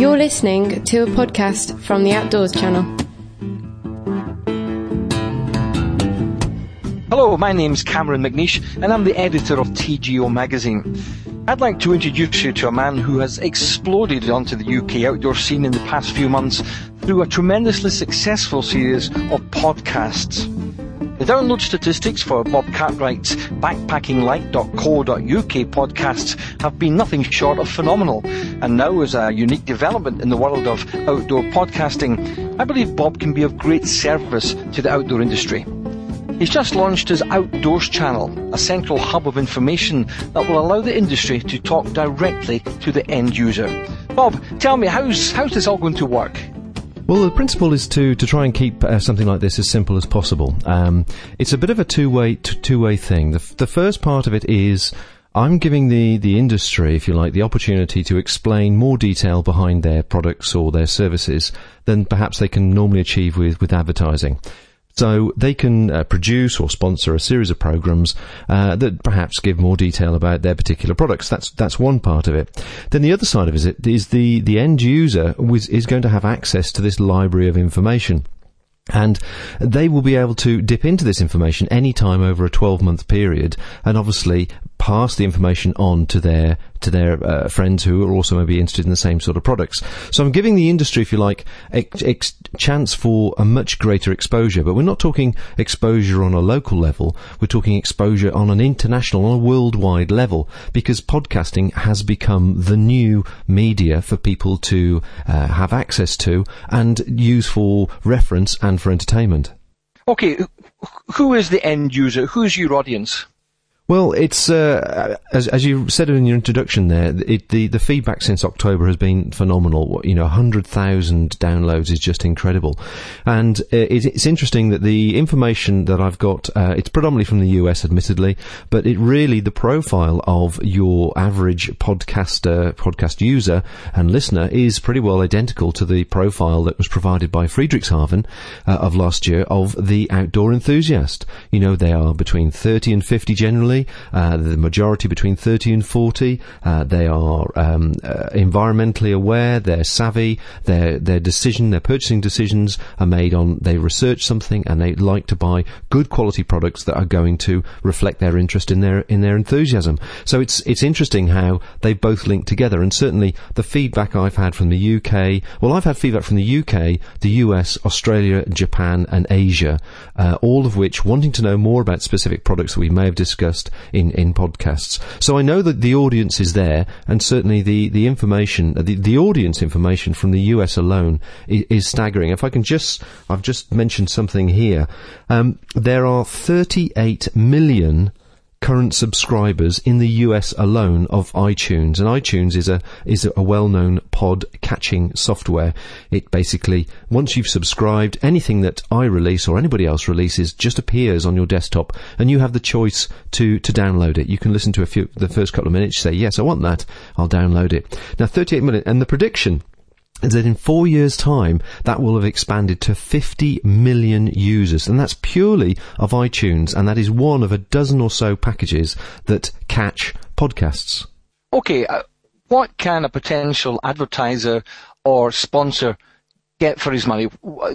You're listening to a podcast from the Outdoors Channel. Hello, my name's Cameron McNeish, and I'm the editor of TGO magazine. I'd like to introduce you to a man who has exploded onto the UK outdoor scene in the past few months through a tremendously successful series of podcasts. The download statistics for Bob Cartwright's backpackinglight.co.uk podcasts have been nothing short of phenomenal. And now, as a unique development in the world of outdoor podcasting, I believe Bob can be of great service to the outdoor industry. He's just launched his Outdoors channel, a central hub of information that will allow the industry to talk directly to the end user. Bob, tell me, how's, how's this all going to work? Well, the principle is to, to try and keep uh, something like this as simple as possible. Um, it's a bit of a two way two way thing. The, the first part of it is I'm giving the, the industry, if you like, the opportunity to explain more detail behind their products or their services than perhaps they can normally achieve with, with advertising. So they can uh, produce or sponsor a series of programs uh, that perhaps give more detail about their particular products. That's that's one part of it. Then the other side of it is the the end user was, is going to have access to this library of information. And they will be able to dip into this information any time over a 12 month period and obviously pass the information on to their to their uh, friends who are also maybe interested in the same sort of products. So I'm giving the industry, if you like, a ex- chance for a much greater exposure. But we're not talking exposure on a local level. We're talking exposure on an international, on a worldwide level, because podcasting has become the new media for people to uh, have access to and use for reference and for entertainment. Okay, who is the end user? Who's your audience? Well, it's uh, as as you said in your introduction there. It, the the feedback since October has been phenomenal. You know, hundred thousand downloads is just incredible, and uh, it, it's interesting that the information that I've got uh, it's predominantly from the US, admittedly, but it really the profile of your average podcaster, podcast user and listener is pretty well identical to the profile that was provided by Friedrichshafen uh, of last year of the outdoor enthusiast. You know, they are between thirty and fifty generally uh, the majority between 30 and 40. Uh, they are um, uh, environmentally aware. They're savvy. Their their decision, their purchasing decisions are made on. They research something and they like to buy good quality products that are going to reflect their interest in their in their enthusiasm. So it's it's interesting how they both link together. And certainly the feedback I've had from the UK. Well, I've had feedback from the UK, the US, Australia, Japan, and Asia, uh, all of which wanting to know more about specific products that we may have discussed in, in podcasts. So I know that the audience is there, and certainly the, the information, the, the audience information from the US alone is, is staggering. If I can just, I've just mentioned something here. Um, there are 38 million current subscribers in the US alone of iTunes. And iTunes is a is a well-known pod catching software. It basically once you've subscribed, anything that I release or anybody else releases just appears on your desktop, and you have the choice to to download it. You can listen to a few the first couple of minutes, say yes, I want that, I'll download it. Now, 38 minutes, and the prediction that in four years' time, that will have expanded to 50 million users. And that's purely of iTunes, and that is one of a dozen or so packages that catch podcasts. Okay, uh, what can a potential advertiser or sponsor get for his money?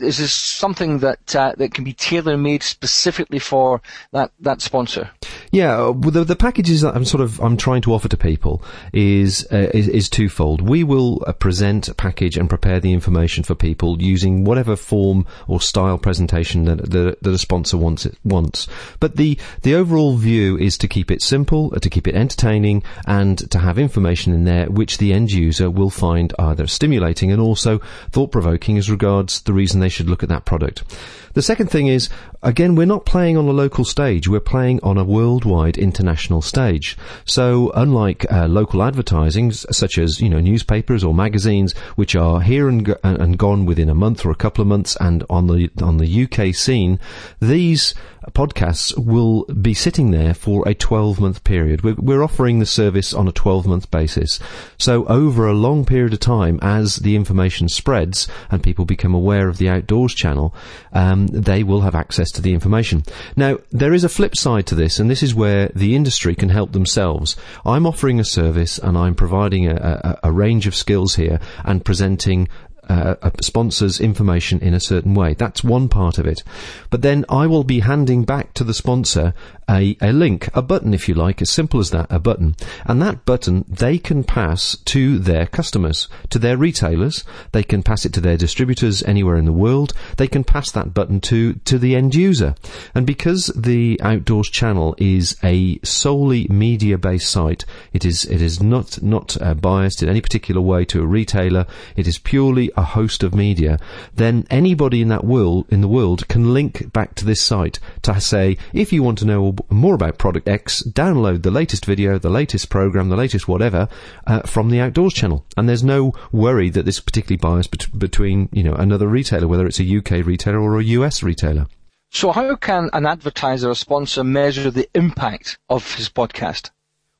Is this something that uh, that can be tailor made specifically for that that sponsor? Yeah, the, the packages that I'm sort of I'm trying to offer to people is uh, is, is, twofold. We will uh, present a package and prepare the information for people using whatever form or style presentation that, that, that a sponsor wants it, wants. But the the overall view is to keep it simple, uh, to keep it entertaining, and to have information in there which the end user will find either stimulating and also thought provoking as regards the reason they should look at that product. The second thing is, again, we're not playing on a local stage, we're playing on a worldwide international stage. So, unlike uh, local advertising, such as, you know, newspapers or magazines, which are here and, go- and gone within a month or a couple of months and on the, on the UK scene, these podcasts will be sitting there for a 12 month period. We're, we're offering the service on a 12 month basis. So over a long period of time, as the information spreads and people become aware of the Outdoors channel, um, they will have access to the information. Now, there is a flip side to this, and this is where the industry can help themselves. I'm offering a service and I'm providing a, a, a range of skills here and presenting uh, a sponsor's information in a certain way. That's one part of it. But then I will be handing back to the sponsor a, a link, a button, if you like, as simple as that, a button. And that button they can pass to their customers, to their retailers. They can pass it to their distributors anywhere in the world. They can pass that button to, to the end user. And because the Outdoors channel is a solely media based site, it is, it is not, not uh, biased in any particular way to a retailer. It is purely a host of media. Then anybody in that world, in the world can link back to this site to say, if you want to know more about Product X, download the latest video, the latest program, the latest whatever uh, from the Outdoors channel. And there's no worry that this is particularly biased bet- between you know another retailer, whether it's a UK retailer or a US retailer. So how can an advertiser or sponsor measure the impact of his podcast?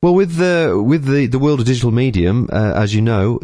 Well, with the with the, the world of digital medium, uh, as you know,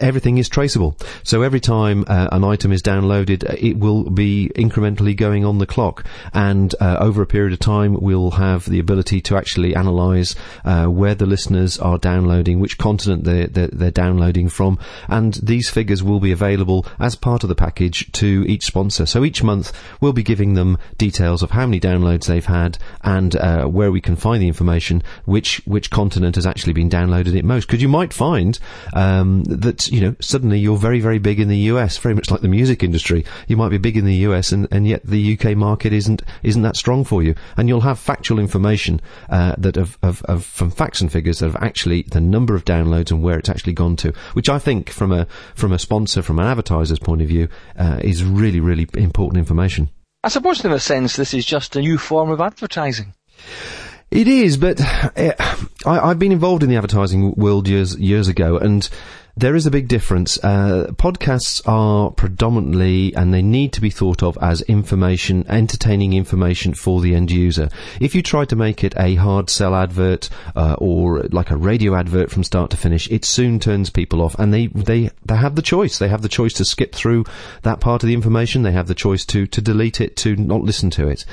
everything is traceable. So every time uh, an item is downloaded, uh, it will be incrementally going on the clock, and uh, over a period of time, we'll have the ability to actually analyse uh, where the listeners are downloading, which continent they're, they're, they're downloading from, and these figures will be available as part of the package to each sponsor. So each month, we'll be giving them details of how many downloads they've had and uh, where we can find the information, which which continent has actually been downloaded it most. Because you might find um, that you know suddenly you're very very big in the US, very much like the music industry. You might be big in the US, and, and yet the UK market isn't isn't that strong for you. And you'll have factual information uh, that of, of, of from facts and figures that have actually the number of downloads and where it's actually gone to, which I think from a from a sponsor, from an advertiser's point of view, uh, is really really important information. I suppose in a sense this is just a new form of advertising. It is, but uh, I, have been involved in the advertising world years years ago, and there is a big difference. Uh, podcasts are predominantly, and they need to be thought of as information, entertaining information for the end user. If you try to make it a hard sell advert uh, or like a radio advert from start to finish, it soon turns people off, and they they they have the choice. They have the choice to skip through that part of the information. They have the choice to to delete it, to not listen to it.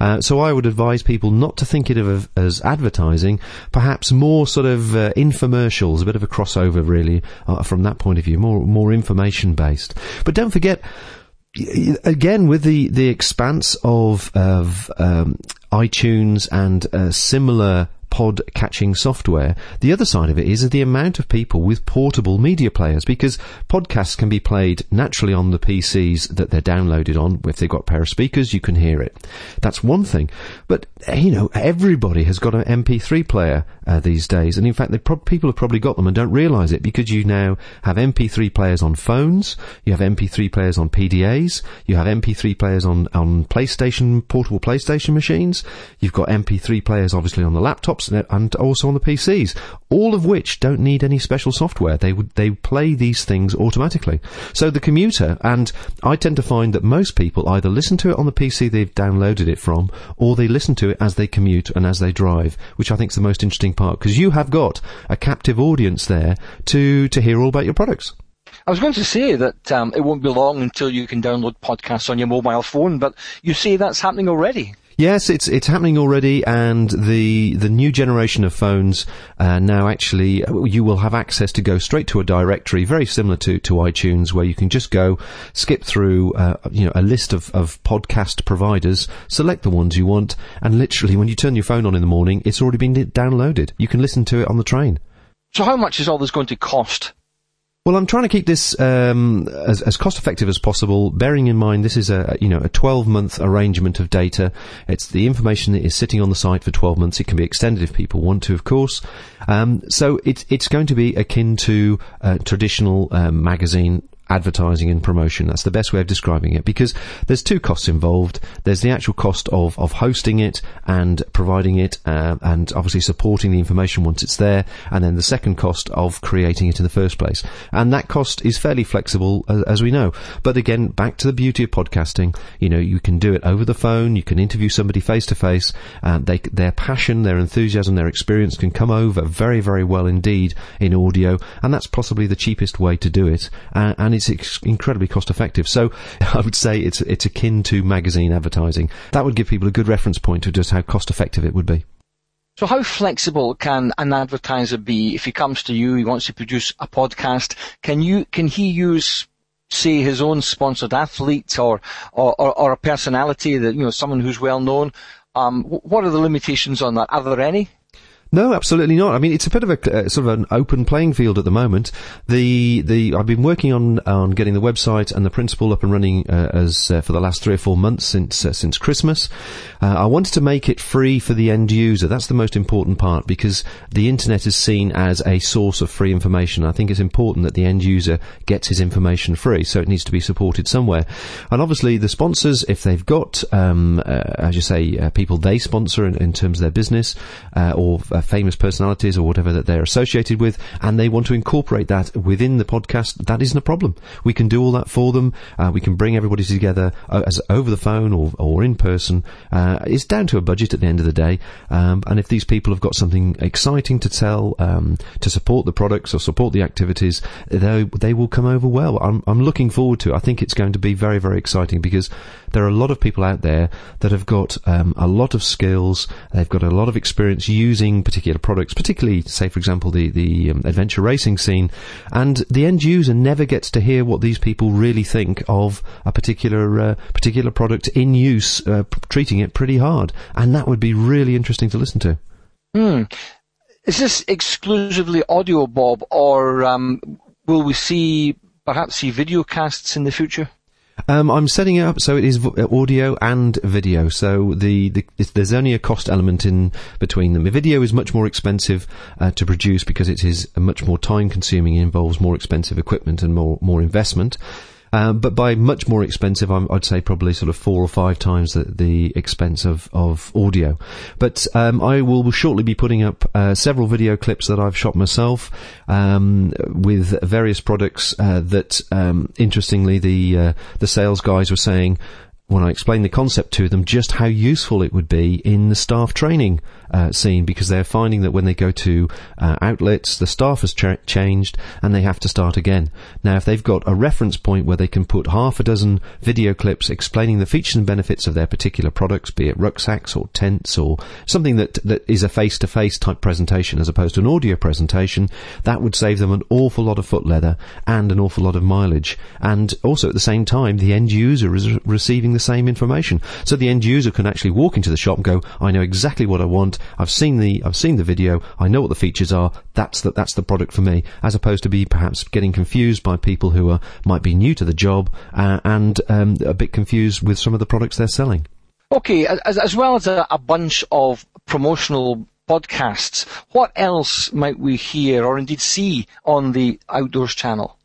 Uh, so I would advise people not to think it of as advertising, perhaps more sort of uh, infomercials, a bit of a crossover really uh, from that point of view, more more information based. But don't forget again with the the expanse of of um, iTunes and uh, similar pod catching software. The other side of it is the amount of people with portable media players because podcasts can be played naturally on the PCs that they're downloaded on. If they've got a pair of speakers, you can hear it. That's one thing. But, you know, everybody has got an MP3 player uh, these days. And in fact, pro- people have probably got them and don't realize it because you now have MP3 players on phones, you have MP3 players on PDAs, you have MP3 players on, on PlayStation, portable PlayStation machines, you've got MP3 players obviously on the laptop laptops and also on the PCs, all of which don't need any special software. They would they play these things automatically. So the commuter, and I tend to find that most people either listen to it on the PC they've downloaded it from, or they listen to it as they commute and as they drive, which I think is the most interesting part because you have got a captive audience there to to hear all about your products. I was going to say that um, it won't be long until you can download podcasts on your mobile phone, but you see that's happening already. Yes, it's it's happening already, and the the new generation of phones uh, now actually you will have access to go straight to a directory, very similar to, to iTunes, where you can just go skip through uh, you know a list of, of podcast providers, select the ones you want, and literally when you turn your phone on in the morning, it's already been downloaded. You can listen to it on the train. So how much is all this going to cost? Well, I'm trying to keep this um, as, as, cost effective as possible, bearing in mind this is a you know a 12 month arrangement of data. It's the information that is sitting on the site for 12 months. It can be extended if people want to, of course. Um, so it's it's going to be akin to a traditional um, magazine advertising and promotion. That's the best way of describing it because there's two costs involved. There's the actual cost of, of hosting it and providing it, uh, and obviously supporting the information once it's there, and then the second cost of creating it in the first place. And that cost is fairly flexible, as, as we know. But again, back to the beauty of podcasting. You know, you can do it over the phone. You can interview somebody face to face. Their passion, their enthusiasm, their experience can come over very, very well indeed in audio, and that's possibly the cheapest way to do it. And it's incredibly cost effective. So I would say it's it's akin to magazine advertising. That would give people a good reference point to just how cost effective it would be. So how flexible can an advertiser be if he comes to you, he wants to produce a podcast, can you, can he use say his own sponsored athlete or, or, or, or a personality that, you know, someone who's well known? Um, what are the limitations on that? Are there any? No, absolutely not. I mean, it's a bit of a uh, sort of an open playing field at the moment. The the I've been working on on getting the website and the principle up and running uh, as uh, for the last three or four months since uh, since Christmas. Uh, I wanted to make it free for the end user. That's the most important part because the internet is seen as a source of free information. I think it's important that the end user gets his information free, so it needs to be supported somewhere. And obviously, the sponsors, if they've got, um, uh, as you say, people they sponsor in, in, terms of their business or uh, famous personalities or whatever that they're associated with, and they want to incorporate that within the podcast, that isn't a problem. We can do all that for them. Uh, we can bring everybody together uh, as over the phone or, or in person. Uh, it's down to a budget at the end of the day. Um, and if these people have got something exciting to tell, um, to support the products or support the activities, they, they will come over well. I'm, I'm looking forward to it. I think it's going to be very, very exciting because there are a lot of people out there that have got um, a lot of skills. They've got a lot of experience using particular products, particularly, say, for example, the the um, adventure racing scene, and the end user never gets to hear what these people really think of a particular uh, particular product in use, uh, p- treating it pretty hard, and that would be really interesting to listen to. Hmm. Is this exclusively audio, Bob, or um, will we see perhaps see video casts in the future? Um, I'm setting it up so it is v- audio and video. So the, the there's only a cost element in between them. The video is much more expensive uh, to produce because it is much more time consuming. It involves more expensive equipment and more more investment. Um, but by much more expensive, i would say probably sort of four or five times the, the expense of, of audio. But um, I will shortly be putting up uh, several video clips that I've shot myself um, with various products uh, that, um, interestingly, the uh, the sales guys were saying when I explained the concept to them, just how useful it would be in the staff training uh, scene because they're finding that when they go to uh, outlets, the staff has ch- changed and they have to start again. Now, if they've got a reference point where they can put half a dozen video clips explaining the features and benefits of their particular products, be it rucksacks or tents or something that, that is a face-to-face type presentation as opposed to an audio presentation, that would save them an awful lot of foot leather and an awful lot of mileage. And also at the same time, the end user is re- receiving the same information. So the end user can actually walk into the shop and go, I know exactly what I want. I've seen the, I've seen the video. I know what the features are. That's the, that's the product for me. As opposed to be perhaps getting confused by people who are, might be new to the job, uh, and, um, a bit confused with some of the products they're selling. Okay, as, as well as a, a bunch of promotional podcasts, what else might we hear or indeed see on the Outdoors channel?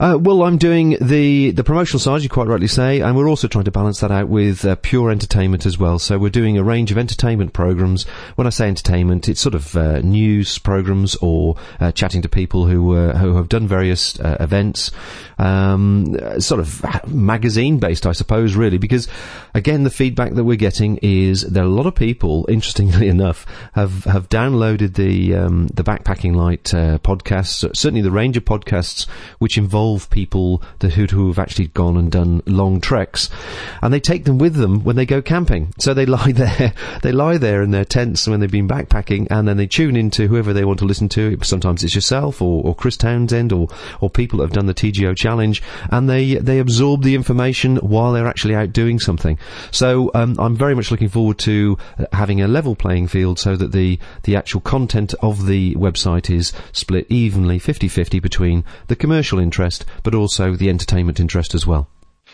Uh, well, I'm doing the the promotional side, you quite rightly say, and we're also trying to balance that out with uh, pure entertainment as well. So we're doing a range of entertainment programs. When I say entertainment, it's sort of uh, news programs or uh, chatting to people who uh, who have done various uh, events, um, sort of magazine based, I suppose, really. Because again, the feedback that we're getting is that a lot of people, interestingly enough, have have downloaded the um, the backpacking light podcasts, certainly the range of podcasts which involve involve people who, who have actually gone and done long treks, and they take them with them when they go camping. So they lie there, they lie there in their tents when they've been backpacking, and then they tune into whoever they want to listen to. Sometimes it's yourself or, or Chris Townsend or or people that have done the TGO challenge, and they they absorb the information while they're actually out doing something. So um, I'm very much looking forward to having a level playing field so that the the actual content of the website is split evenly 50-50 between the commercial interest interest, but also the entertainment interest as well.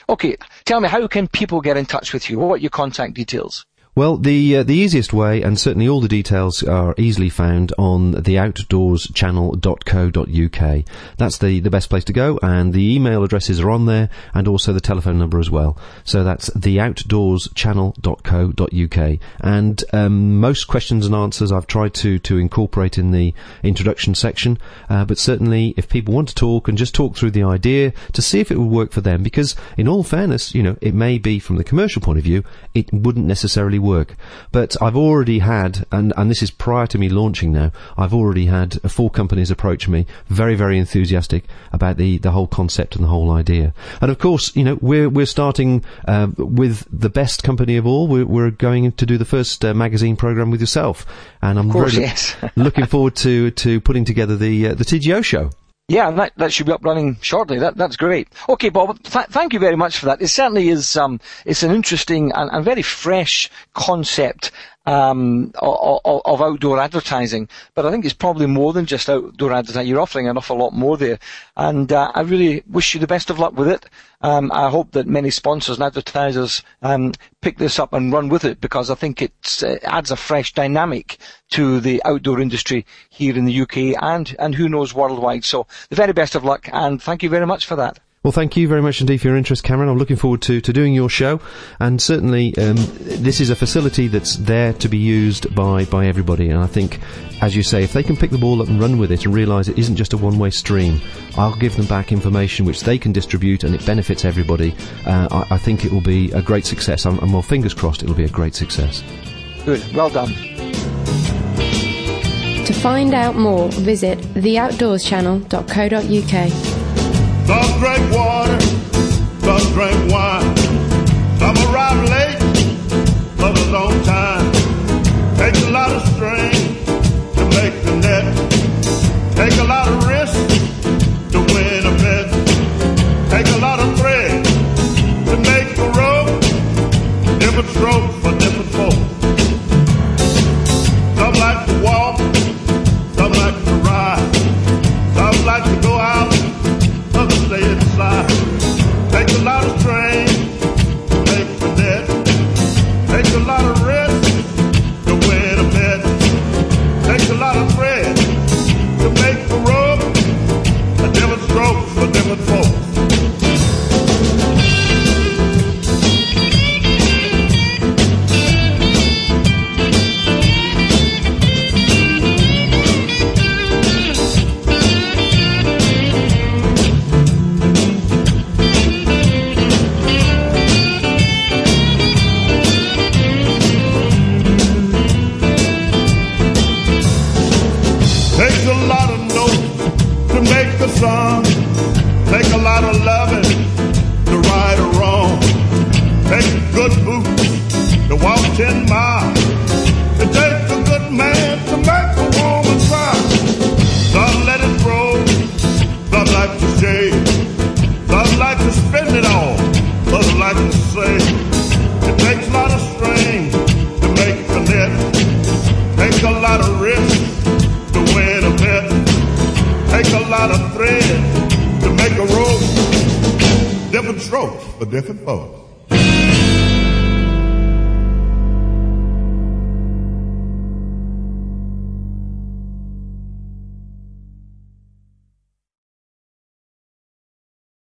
Okay, tell me, how can people get in touch with you? What are your contact details? Well, the uh, the easiest way, and certainly all the details are easily found on the outdoorschannel.co.uk. That's the, the best place to go, and the email addresses are on there, and also the telephone number as well. So that's the outdoorschannel.co.uk. And um, most questions and answers I've tried to, to incorporate in the introduction section, uh, but certainly if people want to talk and just talk through the idea to see if it will work for them, because in all fairness, you know, it may be from the commercial point of view, it wouldn't necessarily work. But I've already had, and, and this is prior to me launching now, I've already had four companies approach me, very, very enthusiastic about the, the whole concept and the whole idea. And of course, you know, we're, we're starting uh, with the best company of all. We're, we're going to do the first uh, magazine program with yourself. And I'm course, really yes. looking forward to, to putting together the, uh, the TGO show. Yeah, that, that should be up running shortly. That, that's great. Okay, Bob, th- thank you very much for that. It certainly is, um, it's an interesting and, and very fresh concept um, of, of, outdoor advertising. But I think it's probably more than just outdoor advertising. You're offering an awful lot more there. And uh, I really wish you the best of luck with it. Um, I hope that many sponsors and advertisers um, pick this up and run with it because I think it uh, adds a fresh dynamic to the outdoor industry here in the UK and, and who knows worldwide. So the very best of luck and thank you very much for that. Well, thank you very much indeed for your interest, Cameron. I'm looking forward to, to doing your show, and certainly um, this is a facility that's there to be used by, by everybody. And I think, as you say, if they can pick the ball up and run with it and realise it isn't just a one way stream, I'll give them back information which they can distribute and it benefits everybody. Uh, I, I, think it will be a great success. I'm, I'm well, fingers crossed, it'll be a great success. Good, well done. To find out more, visit theoutdoorschannel.co.uk. Some drink water, some drink wine. Some arrive late, time. A lot of strength to make the net. Take a lot of risk to win a bet. Take a lot of thread to make the rope. Different folks.